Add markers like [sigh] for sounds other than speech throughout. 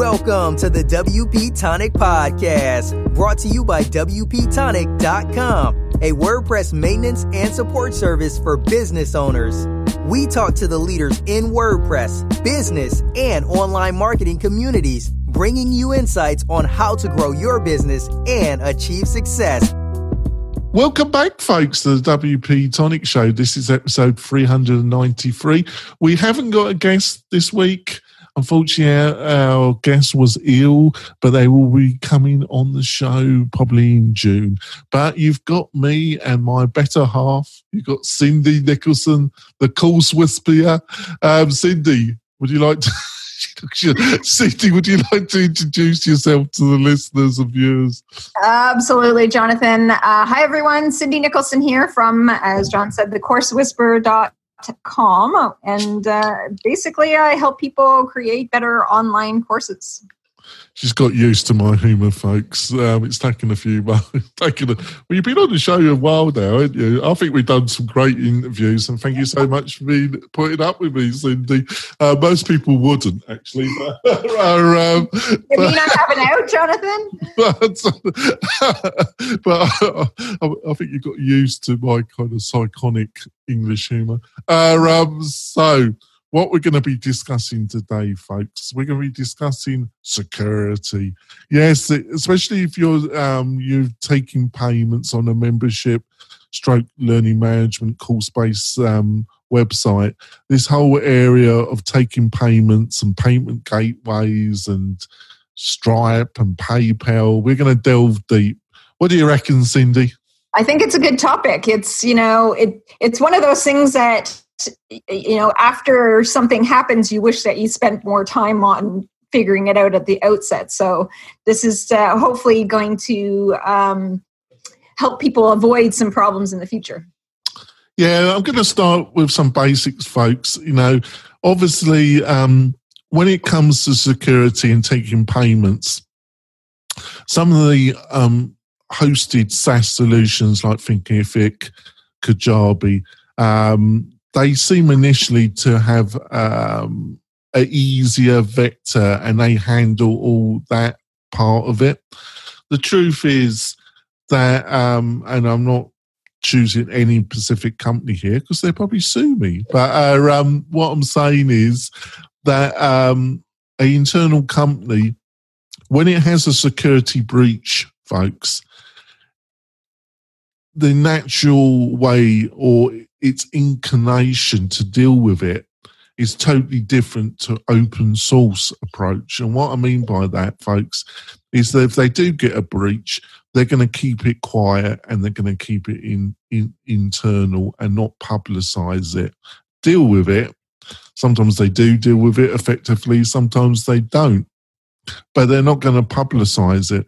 Welcome to the WP Tonic Podcast, brought to you by WPTonic.com, a WordPress maintenance and support service for business owners. We talk to the leaders in WordPress, business, and online marketing communities, bringing you insights on how to grow your business and achieve success. Welcome back, folks, to the WP Tonic Show. This is episode 393. We haven't got a guest this week. Unfortunately, our guest was ill, but they will be coming on the show probably in June. But you've got me and my better half. You've got Cindy Nicholson, the course whisperer. Um, Cindy, would you like to? [laughs] Cindy, would you like to introduce yourself to the listeners and viewers? Absolutely, Jonathan. Uh, hi, everyone. Cindy Nicholson here from, as John said, the coursewhisperer.com com and uh, basically i help people create better online courses she's got used to my humour, folks. Um, it's taken a few [laughs] months. taken a, well, you've been on the show a while now, haven't you? I think we've done some great interviews, and thank you so much for being putting up with me, Cindy. Uh, most people wouldn't actually. [laughs] But, uh, um, you mean I'm having out, Jonathan? [laughs] But, but I, I, think you got used to my kind of psychonic English humour. Uh, um, so what we're going to be discussing today, folks, we're going to be discussing security. Yes, especially if you're um, you're taking payments on a membership, stroke learning management course based um, website. This whole area of taking payments and payment gateways and Stripe and PayPal, we're going to delve deep. What do you reckon, Cindy? I think it's a good topic. It's you know it it's one of those things that you know after something happens you wish that you spent more time on figuring it out at the outset. So this is uh, hopefully going to um, help people avoid some problems in the future. Yeah i'm going to start with some basics folks. You know obviously um, when it comes to security and taking payments some of the um, hosted SaaS solutions like Thinkific, Kajabi, um, they seem initially to have um, an easier vector and they handle all that part of it. The truth is that, um, and I'm not choosing any specific company here because they probably sue me, but uh, um, what I'm saying is that um, an internal company, when it has a security breach, folks, the natural way or its inclination to deal with it is totally different to open source approach. And what I mean by that, folks, is that if they do get a breach, they're going to keep it quiet and they're going to keep it in, in internal and not publicize it. Deal with it. Sometimes they do deal with it effectively, sometimes they don't. But they're not going to publicize it.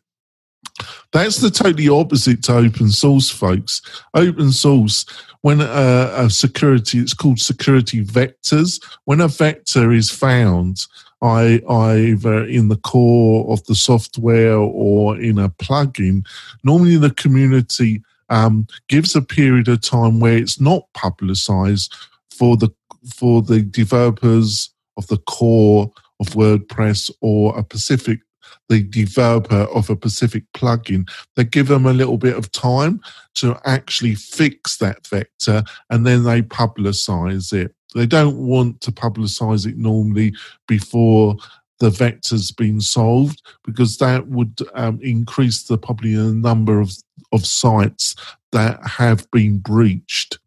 That's the totally opposite to open source, folks. Open source, when a, a, security, it's called security vectors. When a vector is found, I, either in the core of the software or in a plugin, normally the community um, gives a period of time where it's not publicized for the for the developers of the core of WordPress or a specific the developer of a specific plugin, they give them a little bit of time to actually fix that vector and then they publicize it. They don't want to publicize it normally before the vector's been solved because that would um, increase the probably the number of, of sites that have been breached.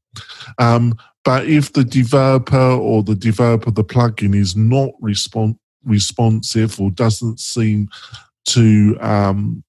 Um, but if the developer or the developer of the plugin is not respond responsive or doesn't seem to um,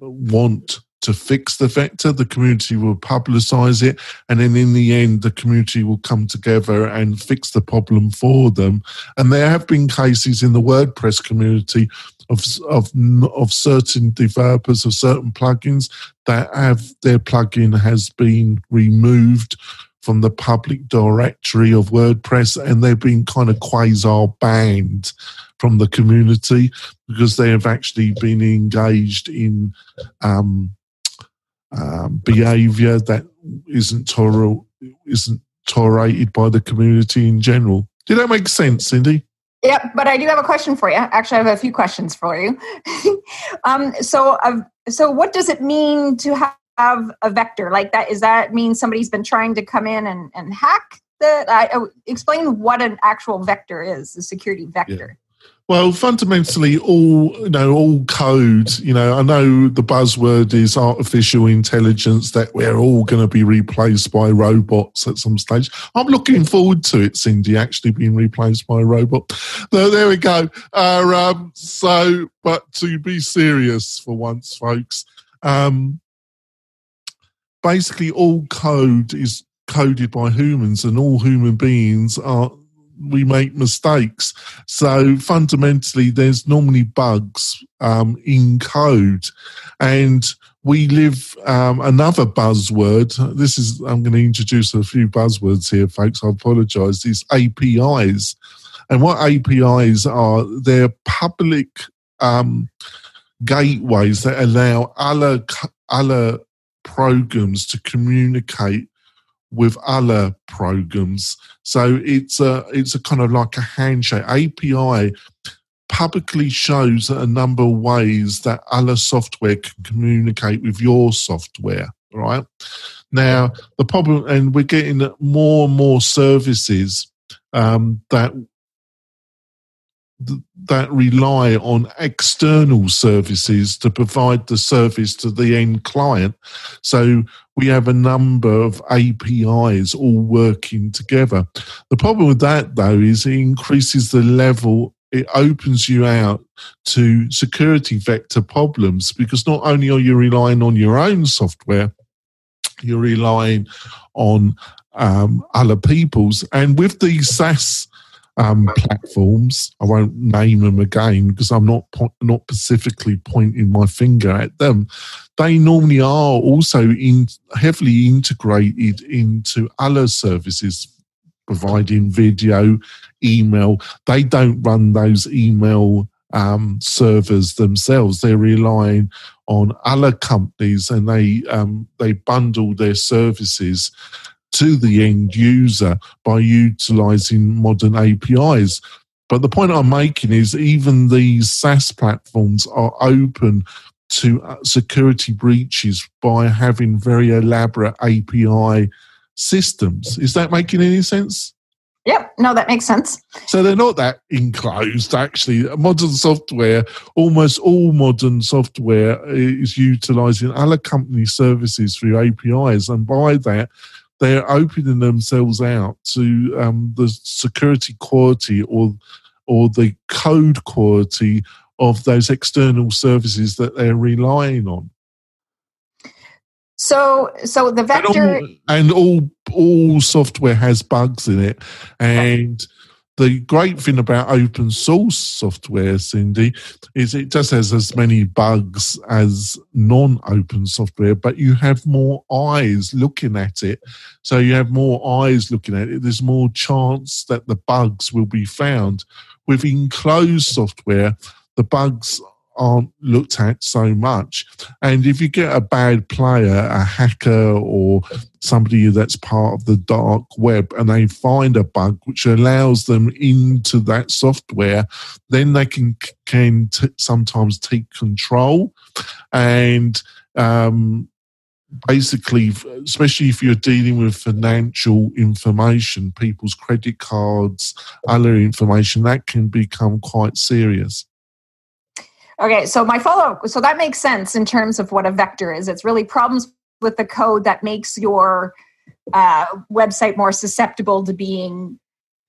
want to fix the vector, the community will publicize it, and then in the end, the community will come together and fix the problem for them. And there have been cases in the WordPress community of of of certain developers of certain plugins that have their plugin has been removed from the public directory of WordPress, and they've been kind of quasi banned from the community because they have actually been engaged in um, um, behaviour that isn't toler- isn't tolerated by the community in general. Did that make sense, Cindy? Yep, but I do have a question for you. Actually, I have a few questions for you. [laughs] um, so, uh, so what does it mean to have a vector like that? Is that mean somebody's been trying to come in and, and hack the? Uh, explain what an actual vector is, a security vector. Yeah. Well, fundamentally, all you know, all code. You know, I know the buzzword is artificial intelligence that we're all going to be replaced by robots at some stage. I'm looking forward to it, Cindy, actually being replaced by a robot. So there we go. Uh, um, so, but to be serious for once, folks, um, basically all code is coded by humans, and all human beings are we make mistakes. So fundamentally, there's normally bugs um, in code, and we live um, another buzzword. This is I'm going to introduce a few buzzwords here, folks. I apologise. These APIs, and what APIs are? They're public um, gateways that allow other other programs to communicate with other programs. So it's a it's a kind of like a handshake. API publicly shows a number of ways that other software can communicate with your software. Right now, the problem, and we're getting more and more services um, that that rely on external services to provide the service to the end client. So we have a number of APIs all working together. The problem with that, though, is it increases the level it opens you out to security vector problems because not only are you relying on your own software, you're relying on um, other people's. And with these SaaS um, platforms. I won't name them again because I'm not po- not specifically pointing my finger at them. They normally are also in, heavily integrated into other services, providing video, email. They don't run those email um, servers themselves. They're relying on other companies, and they um, they bundle their services to the end user by utilizing modern APIs. But the point I'm making is even these SaaS platforms are open to uh, security breaches by having very elaborate API systems. Is that making any sense? Yep, no, that makes sense. So they're not that enclosed, actually. Modern software, almost all modern software is utilizing other company services through APIs. And by that, they're opening themselves out to um, the security quality or or the code quality of those external services that they're relying on. So, so the vector and all, and all, all software has bugs in it, and the great thing about open source software, Cindy, is it just has as many bugs as non open software, but you have more eyes looking at it. So you have more eyes looking at it. There's more chance that the bugs will be found. With enclosed software, the bugs aren't looked at so much. And if you get a bad player, a hacker, or somebody that's part of the dark web, and they find a bug which allows them into that software, then they can can t- sometimes take control and. Um, basically, especially if you're dealing with financial information, people's credit cards, other information, that can become quite serious. Okay, so my follow so that makes sense in terms of what a vector is. It's really problems with the code that makes your uh, website more susceptible to being,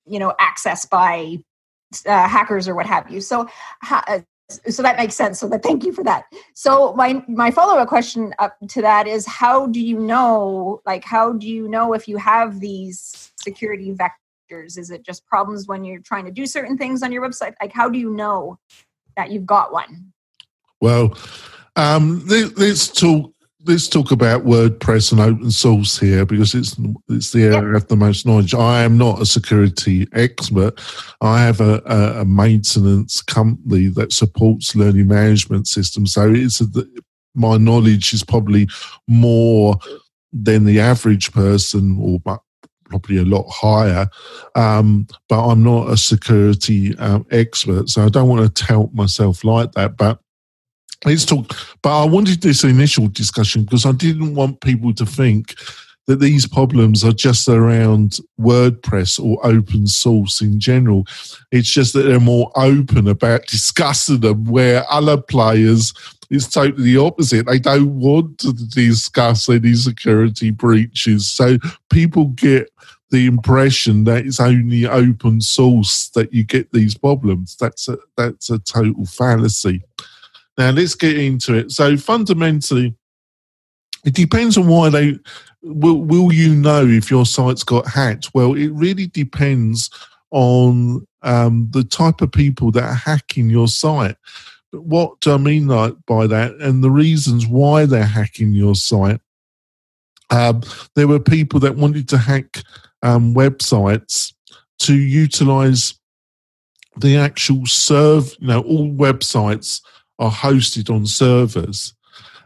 you know, accessed by uh, hackers or what have you. So, uh, so that makes sense. So, that thank you for that. So, my my follow up question up to that is, how do you know, like, how do you know if you have these security vectors? Is it just problems when you're trying to do certain things on your website? Like, how do you know that you've got one? Well, um, let's talk. Let's talk about WordPress and open source here because it's it's the area yep. of the most knowledge. I am not a security expert. I have a, a, a maintenance company that supports learning management systems, so it's a, my knowledge is probably more than the average person or probably a lot higher. Um, but I'm not a security um, expert, so I don't want to tout myself like that. But let's talk. But I wanted this initial discussion because I didn't want people to think that these problems are just around WordPress or open source in general. It's just that they're more open about [laughs] discussing them, where other players it's totally the opposite. They don't want to discuss any security breaches. So people get the impression that it's only open source that you get these problems. That's a that's a total fallacy. Now let's get into it. So fundamentally, it depends on why they will. Will you know if your site's got hacked? Well, it really depends on um, the type of people that are hacking your site what do I mean by that and the reasons why they're hacking your site. Um, there were people that wanted to hack um, websites to utilize the actual serve. You know, all websites are hosted on servers,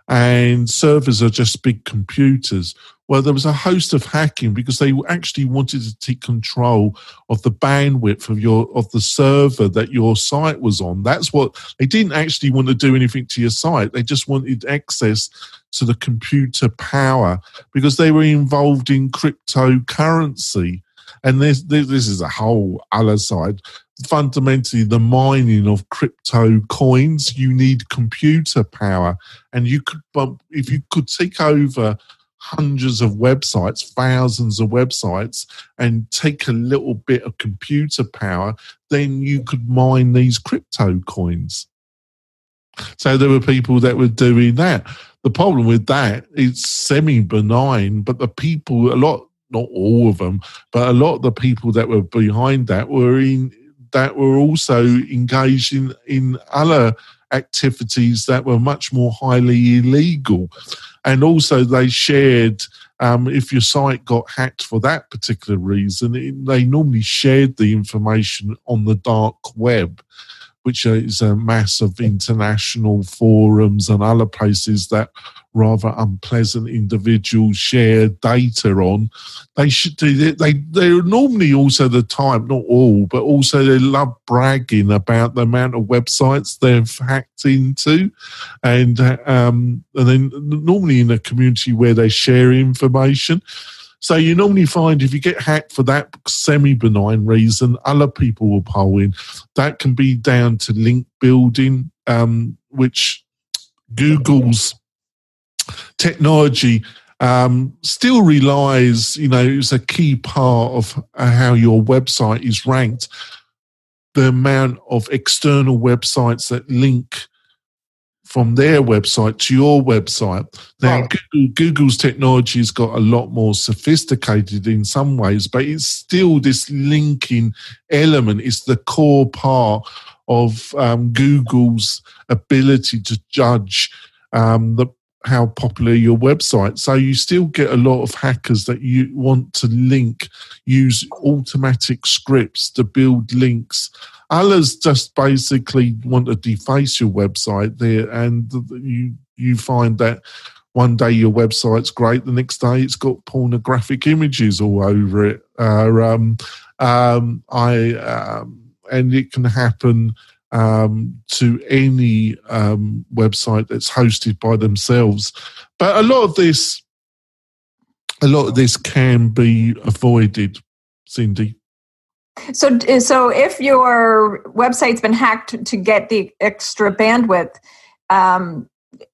and servers are just big computers. Well, there was a host of hacking because they actually wanted to take control of the bandwidth of your of the server that your site was on. That's what they didn't actually want to do anything to your site. They just wanted access to the computer power because they were involved in cryptocurrency. And this this is a whole other side. Fundamentally, the mining of crypto coins, you need computer power, and you could, bump if you could take over hundreds of websites, thousands of websites, and take a little bit of computer power, then you could mine these crypto coins. So there were people that were doing that. The problem with that is semi benign, but the people, a lot, not all of them, but a lot of the people that were behind that were in that were also engaged in in other activities that were much more highly illegal. And also, they shared, um, if your site got hacked for that particular reason, it, they normally shared the information on the dark web which is a mass of international forums and other places that rather unpleasant individuals share data on. They should do they they're normally also the type, not all, but also they love bragging about the amount of websites they've hacked into, and um, and then normally in a community where they share information. So you normally find if you get hacked for that semi benign reason, other people will pull in. That can be down to link building, um, which Google's technology um, still relies, you know, it's a key part of how your website is ranked. The amount of external websites that link from their website to your website. Now, right. Google, Google's technology has got a lot more sophisticated in some ways, but it's still this linking element is the core part of um, Google's ability to judge um, the how popular your website. So you still get a lot of hackers that you want to link, use automatic scripts to build links Others just basically want to deface your website there, and you you find that one day your website's great, the next day it's got pornographic images all over it. Uh, um, um, I um, and it can happen um, to any um, website that's hosted by themselves. But a lot of this, a lot of this can be avoided, Cindy. So, so if your website's been hacked to get the extra bandwidth, um,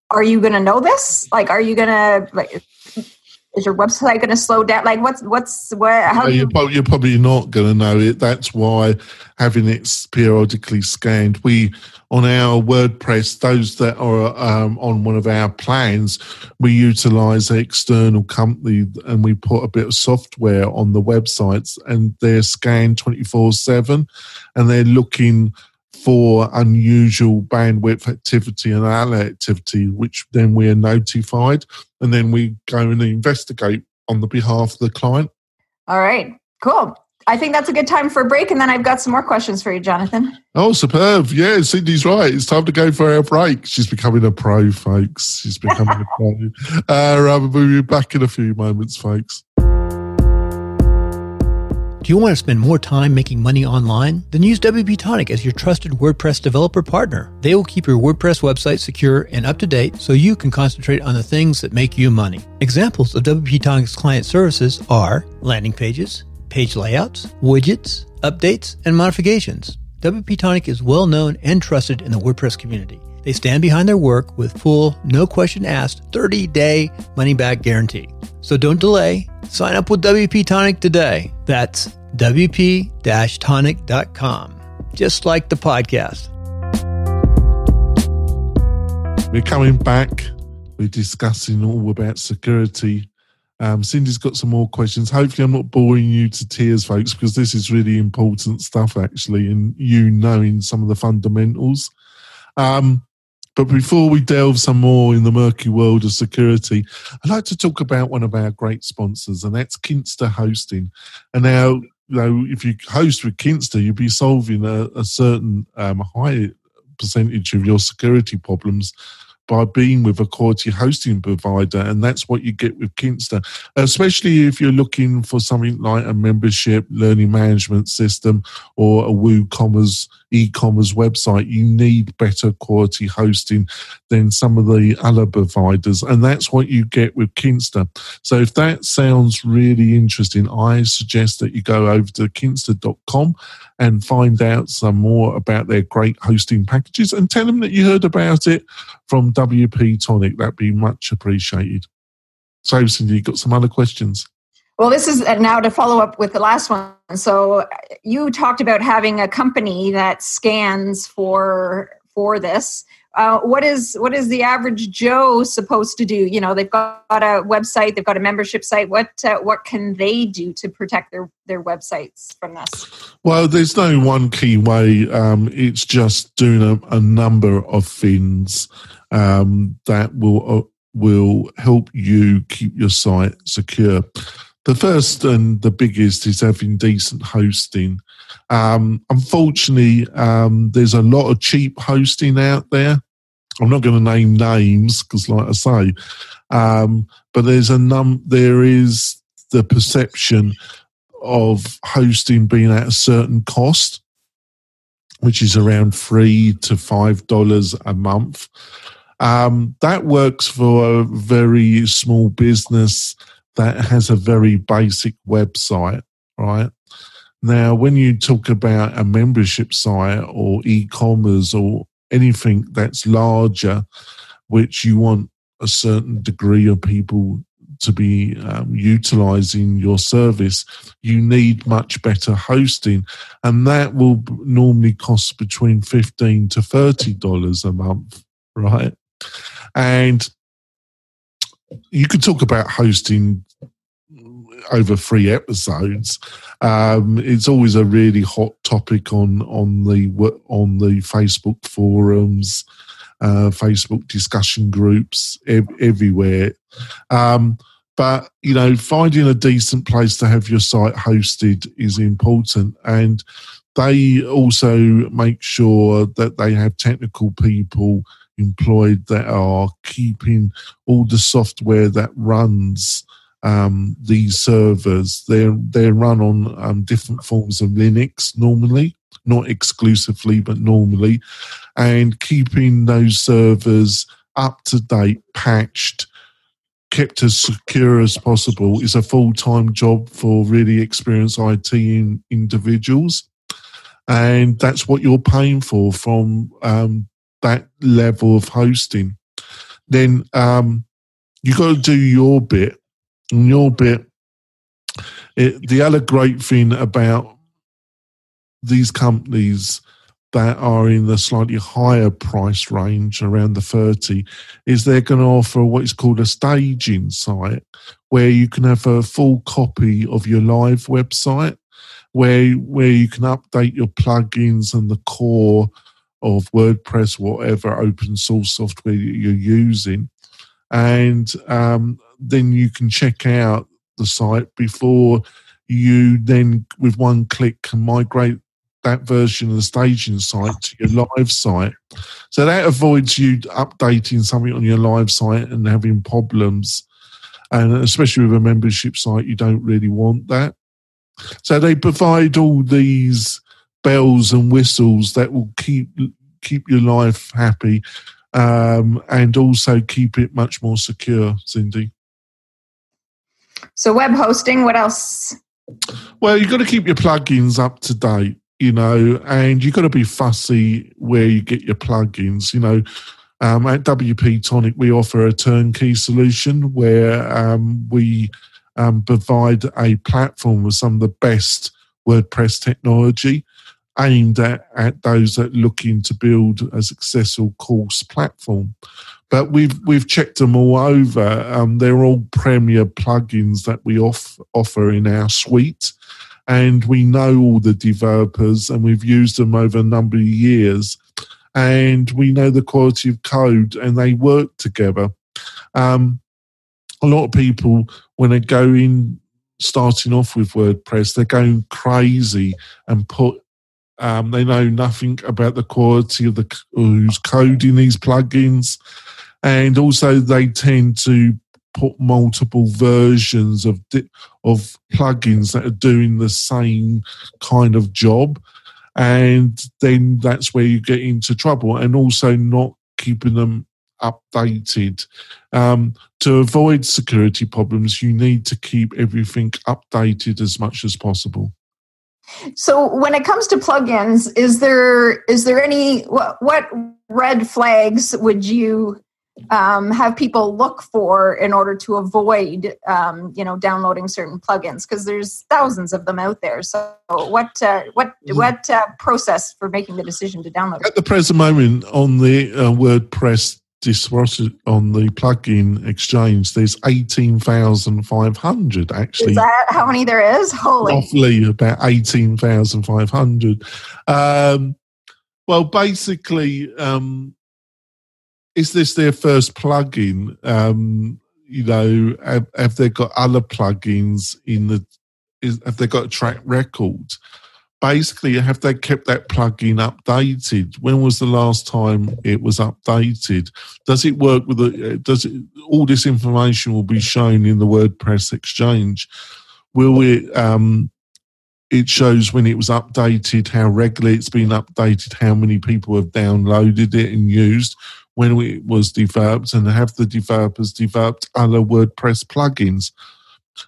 are you going to know this? Like, are you going to like? Is your website going to slow down? Like, what's what's where? How you're, you... you're probably not going to know it. That's why having it periodically scanned. We on our WordPress, those that are um, on one of our plans, we utilize an external company and we put a bit of software on the websites and they're scanned 24 7 and they're looking for unusual bandwidth activity and other activity, which then we are notified and then we go and investigate on the behalf of the client. All right, cool. I think that's a good time for a break, and then I've got some more questions for you, Jonathan. Oh, superb. Yeah, Cindy's right. It's time to go for our break. She's becoming a pro, folks. She's becoming a pro. [laughs] Uh, we'll be back in a few moments, folks. Do you want to spend more time making money online? Then use WP Tonic as your trusted WordPress developer partner. They will keep your WordPress website secure and up to date so you can concentrate on the things that make you money. Examples of WP Tonic's client services are landing pages, page layouts, widgets, updates, and modifications. WP Tonic is well known and trusted in the WordPress community. They stand behind their work with full, no question asked, 30 day money back guarantee. So don't delay. Sign up with WP Tonic today. That's WP tonic.com, just like the podcast. We're coming back. We're discussing all about security. Um, Cindy's got some more questions. Hopefully, I'm not boring you to tears, folks, because this is really important stuff, actually, and you knowing some of the fundamentals. Um, but before we delve some more in the murky world of security, I'd like to talk about one of our great sponsors, and that's Kinsta Hosting. And now, you know, if you host with Kinsta, you'll be solving a, a certain um, high percentage of your security problems by being with a quality hosting provider, and that's what you get with Kinsta. Especially if you're looking for something like a membership learning management system or a WooCommerce e-commerce website, you need better quality hosting than some of the other providers, and that's what you get with Kinsta. So if that sounds really interesting, I suggest that you go over to kinsta.com and find out some more about their great hosting packages and tell them that you heard about it from WP Tonic. That'd be much appreciated. So, Cindy, you got some other questions? Well, this is now to follow up with the last one. So, you talked about having a company that scans for for this. Uh, what is what is the average Joe supposed to do? You know, they've got a website, they've got a membership site. What uh, what can they do to protect their their websites from this? Well, there's no one key way. Um, it's just doing a, a number of things um, that will uh, will help you keep your site secure. The first and the biggest is having decent hosting. Um, unfortunately, um, there's a lot of cheap hosting out there. I'm not going to name names because, like I say, um, but there's a num. There is the perception of hosting being at a certain cost, which is around three to five dollars a month. Um, that works for a very small business that has a very basic website, right? Now, when you talk about a membership site or e commerce or anything that's larger, which you want a certain degree of people to be um, utilizing your service, you need much better hosting, and that will normally cost between fifteen to thirty dollars a month, right? And you could talk about hosting over three episodes. Um, it's always a really hot topic on on the on the Facebook forums, uh, Facebook discussion groups ev- everywhere. Um, but you know, finding a decent place to have your site hosted is important, and they also make sure that they have technical people employed that are keeping all the software that runs um, these servers. They're they're run on um, different forms of Linux normally, not exclusively, but normally, and keeping those servers up to date, patched, kept as secure as possible is a full time job for really experienced IT in, individuals. And that's what you're paying for from um, that level of hosting, then um, you got to do your bit. Your bit, it, the other great thing about these companies that are in the slightly higher price range around the 30 is they're going to offer what is called a staging site where you can have a full copy of your live website where where you can update your plugins and the core of WordPress, whatever open source software you're using. And um, then you can check out the site before you then, with one click, can migrate that version of the staging site to your live site. So that avoids you updating something on your live site and having problems. And especially with a membership site, you don't really want that. So they provide all these bells and whistles that will keep keep your life happy um, and also keep it much more secure, Cindy. So web hosting, what else? Well, you've got to keep your plugins up to date, you know, and you've got to be fussy where you get your plugins. You know, um, at WP Tonic, we offer a turnkey solution where um, we um, provide a platform with some of the best WordPress technology aimed at, at those that are looking to build a successful course platform. But we've we've checked them all over. Um, they're all premier plugins that we off, offer in our suite, and we know all the developers, and we've used them over a number of years, and we know the quality of code, and they work together. Um, a lot of people when they go in starting off with WordPress, they're going crazy and put um, they know nothing about the quality of the who's coding these plugins, and also they tend to put multiple versions of of plugins that are doing the same kind of job, and then that's where you get into trouble, and also not keeping them updated. Um, to avoid security problems, you need to keep everything updated as much as possible. So when it comes to plugins, is there is there any what, what red flags would you um, have people look for in order to avoid um, you know downloading certain plugins because there's thousands of them out there. So what uh, what mm. what uh, process for making the decision to download? At the present moment on the uh, WordPress on the plugin exchange, there's 18,500 actually. Is that how many there is? Holy. Roughly about 18,500. Um, well, basically, um, is this their first plugin? Um, you know, have, have, they got other plugins in the, is, have they got a track record? Basically have they kept that plugin updated. When was the last time it was updated? Does it work with the does it all this information will be shown in the wordpress exchange. Will it um it shows when it was updated how regularly it's been updated how many people have downloaded it and used when it was developed and have the developers developed other wordpress plugins?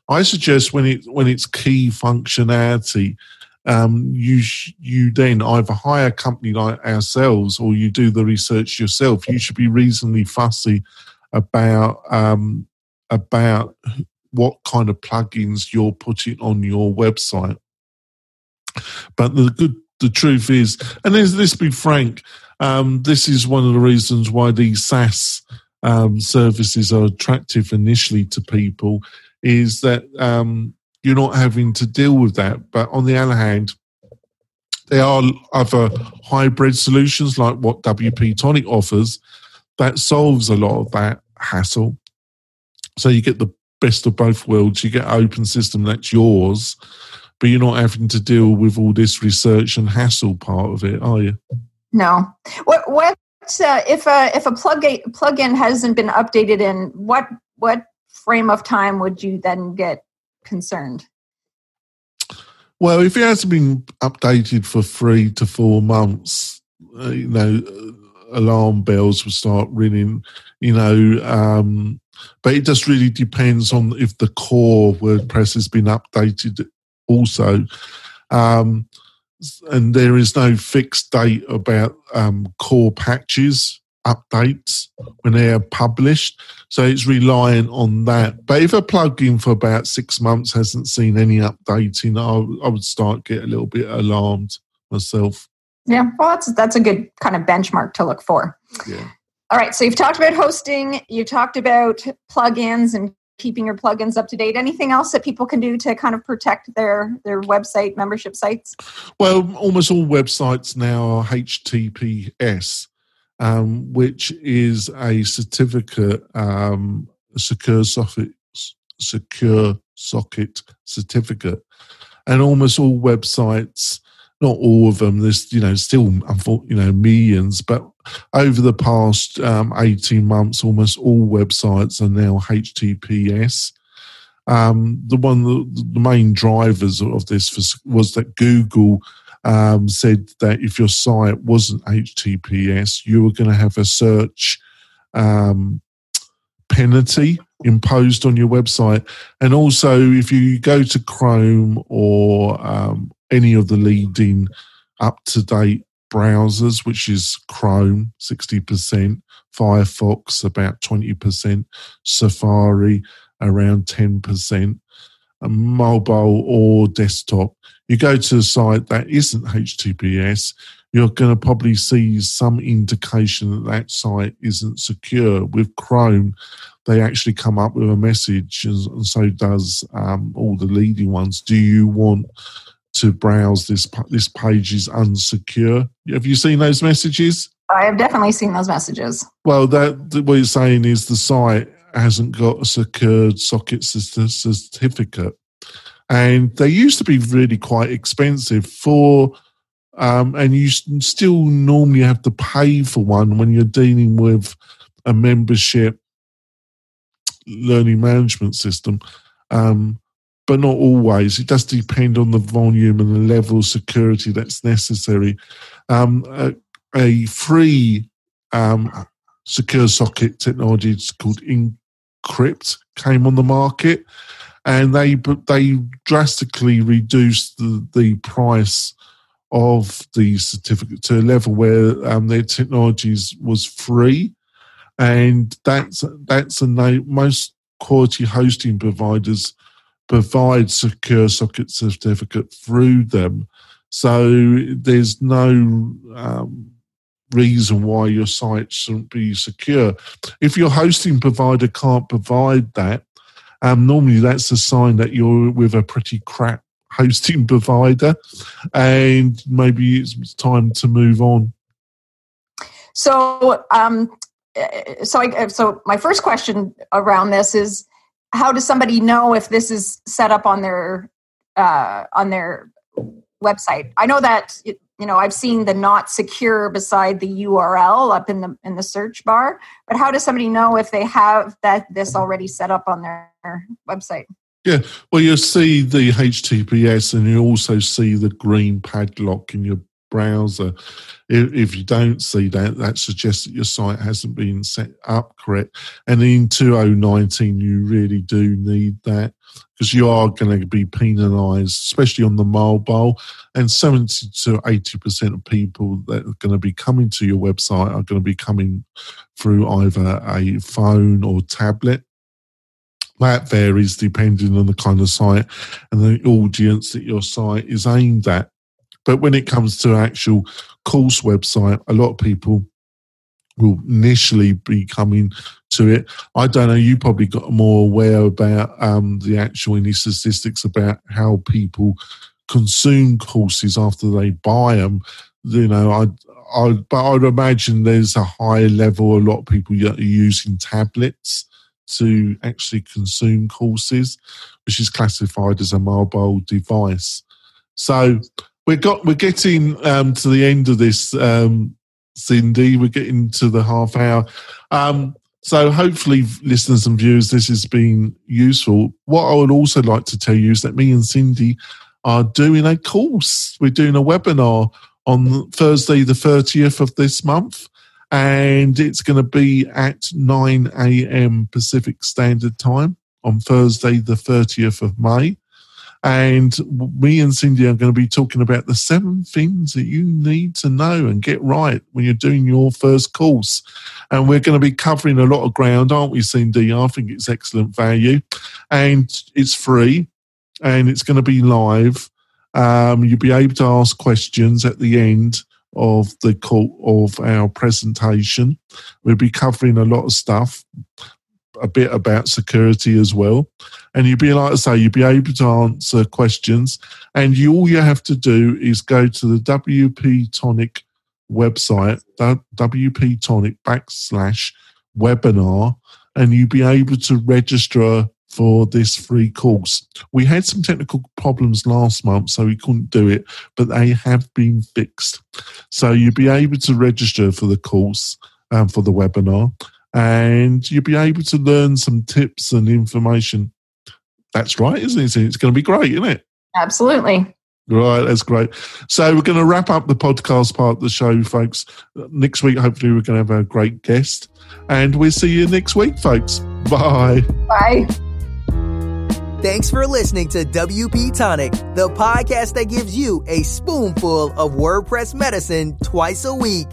I suggest when it when it's key functionality um, you sh- you then either hire a company like ourselves or you do the research yourself. You should be reasonably fussy about um, about what kind of plugins you're putting on your website. But the good the truth is, and let's be frank, um, this is one of the reasons why these SaaS um, services are attractive initially to people, is that um, you're not having to deal with that. But on the other hand, there are other hybrid solutions like what WP Tonic offers that solves a lot of that hassle. So you get the best of both worlds. You get open system that's yours, but you're not having to deal with all this research and hassle part of it, are you? No. What what uh, if a if a plug plugin hasn't been updated in what what frame of time would you then get concerned? Well, if it hasn't been updated for three to four months, uh, you know, uh, alarm bells will start ringing, you know. Um, but it just really depends on if the core WordPress has been updated also. Um, and there is no fixed date about um, core patches updates when they are published. So it's relying on that. But if a plugin for about six months hasn't seen any updating, I, I would start get a little bit alarmed myself. Yeah, well, that's that's a good kind of benchmark to look for. Yeah. All right, so you've talked about hosting, you talked about plugins and keeping your plugins up to date. Anything else that people can do to kind of protect their their website membership sites? Well, almost all websites now are HTTPS um, which is a certificate, um, secure socket, secure socket certificate, and almost all websites, not all of them. There's you know still you know millions, but over the past um, eighteen months, almost all websites are now HTTPS. um, the one the, the main drivers of this was, was that Google um, said that if your site wasn't HTTPS, you were going to have a search um, penalty imposed on your website. And also, if you go to Chrome or um, any of the leading up to date browsers, which is Chrome, 60%, Firefox, about 20%, Safari, around 10%, mobile or desktop, you go to a site that isn't HTTPS, you're going to probably see some indication that that site isn't secure. With Chrome, they actually come up with a message, and so does um, all the leading ones. Do you want to browse this? This page is unsecure. Have you seen those messages? I have definitely seen those messages. Well, that what you're saying is the site hasn't got a secured socket certificate. And they used to be really quite expensive for um, and you still normally have to pay for one when you're dealing with a membership learning management system um, but not always. It does depend on the volume and the level of security that's necessary. Um, a, a, free um, secure socket technology is called encrypt came on the market and they they drastically reduced the, the price of the certificate to a level where um, their technologies was free, and that's that's a most quality hosting providers provide secure socket certificate through them. So there's no um, reason why your site shouldn't be secure. If your hosting provider can't provide that, um, normally that's a sign that you're with a pretty crap [laughs] hosting provider and maybe it's time to move on. So, um, so, I, so my first question around this is, how does somebody know if this is set up on their uh, on their website? I know that you know i've seen the not secure beside the url up in the in the search bar but how does somebody know if they have that this already set up on their website? Yeah well you'll see the https and you also see the green padlock in your browser if, if you don't see that that suggests that your site hasn't been set up correct and in 2019 you really do need that because you are going to be penalised, especially on the mobile. And 70 to 80% of people that are going to be coming to your website are going to be coming through either a phone or tablet. That varies depending on the kind of site and the audience that your site is aimed at. But when it comes to actual course website, a lot of people will initially be coming to it. I don't know. You probably got more aware about um, the actual any statistics about how people consume courses after they buy them. You know, I, I, but I'd imagine there's a high level. A lot of people are using tablets to actually consume courses, which is classified as a mobile device. So we got we're getting um, to the end of this um, Cindy. We're getting to the half hour. Um, so hopefully, listeners and viewers, this has been useful. What I would also like to tell you is that me and Cindy are doing a course. We're doing a webinar on Thursday, the 30th of this month, and it's going to be at 9 a.m. Pacific Standard Time on Thursday, the 30th of May. And me and Cindy are going to be talking about the seven things that you need to know and get right when you're doing your first course. And we're going to be covering a lot of ground, aren't we, Cindy? I think it's excellent value. And it's free and it's going to be live. Um, you'll be able to ask questions at the end of the call of our presentation. We'll be covering a lot of stuff a bit about security as well. And you'd be like I say, you'd be able to answer questions. And you all you have to do is go to the WP Tonic website, WP Tonic backslash webinar, and you'd be able to register for this free course. We had some technical problems last month, so we couldn't do it, but they have been fixed. So you'll be able to register for the course um, for the webinar and you'll be able to learn some tips and information That's right, isn't it? It's going to be great, isn't it? Absolutely. Right, that's great. So we're going to wrap up the podcast part of the show, folks. Next week, hopefully, we're going to have a great guest, and we'll see you next week, folks. Bye. Bye. Thanks for listening to WP Tonic, the podcast that gives you a spoonful of WordPress medicine twice a week.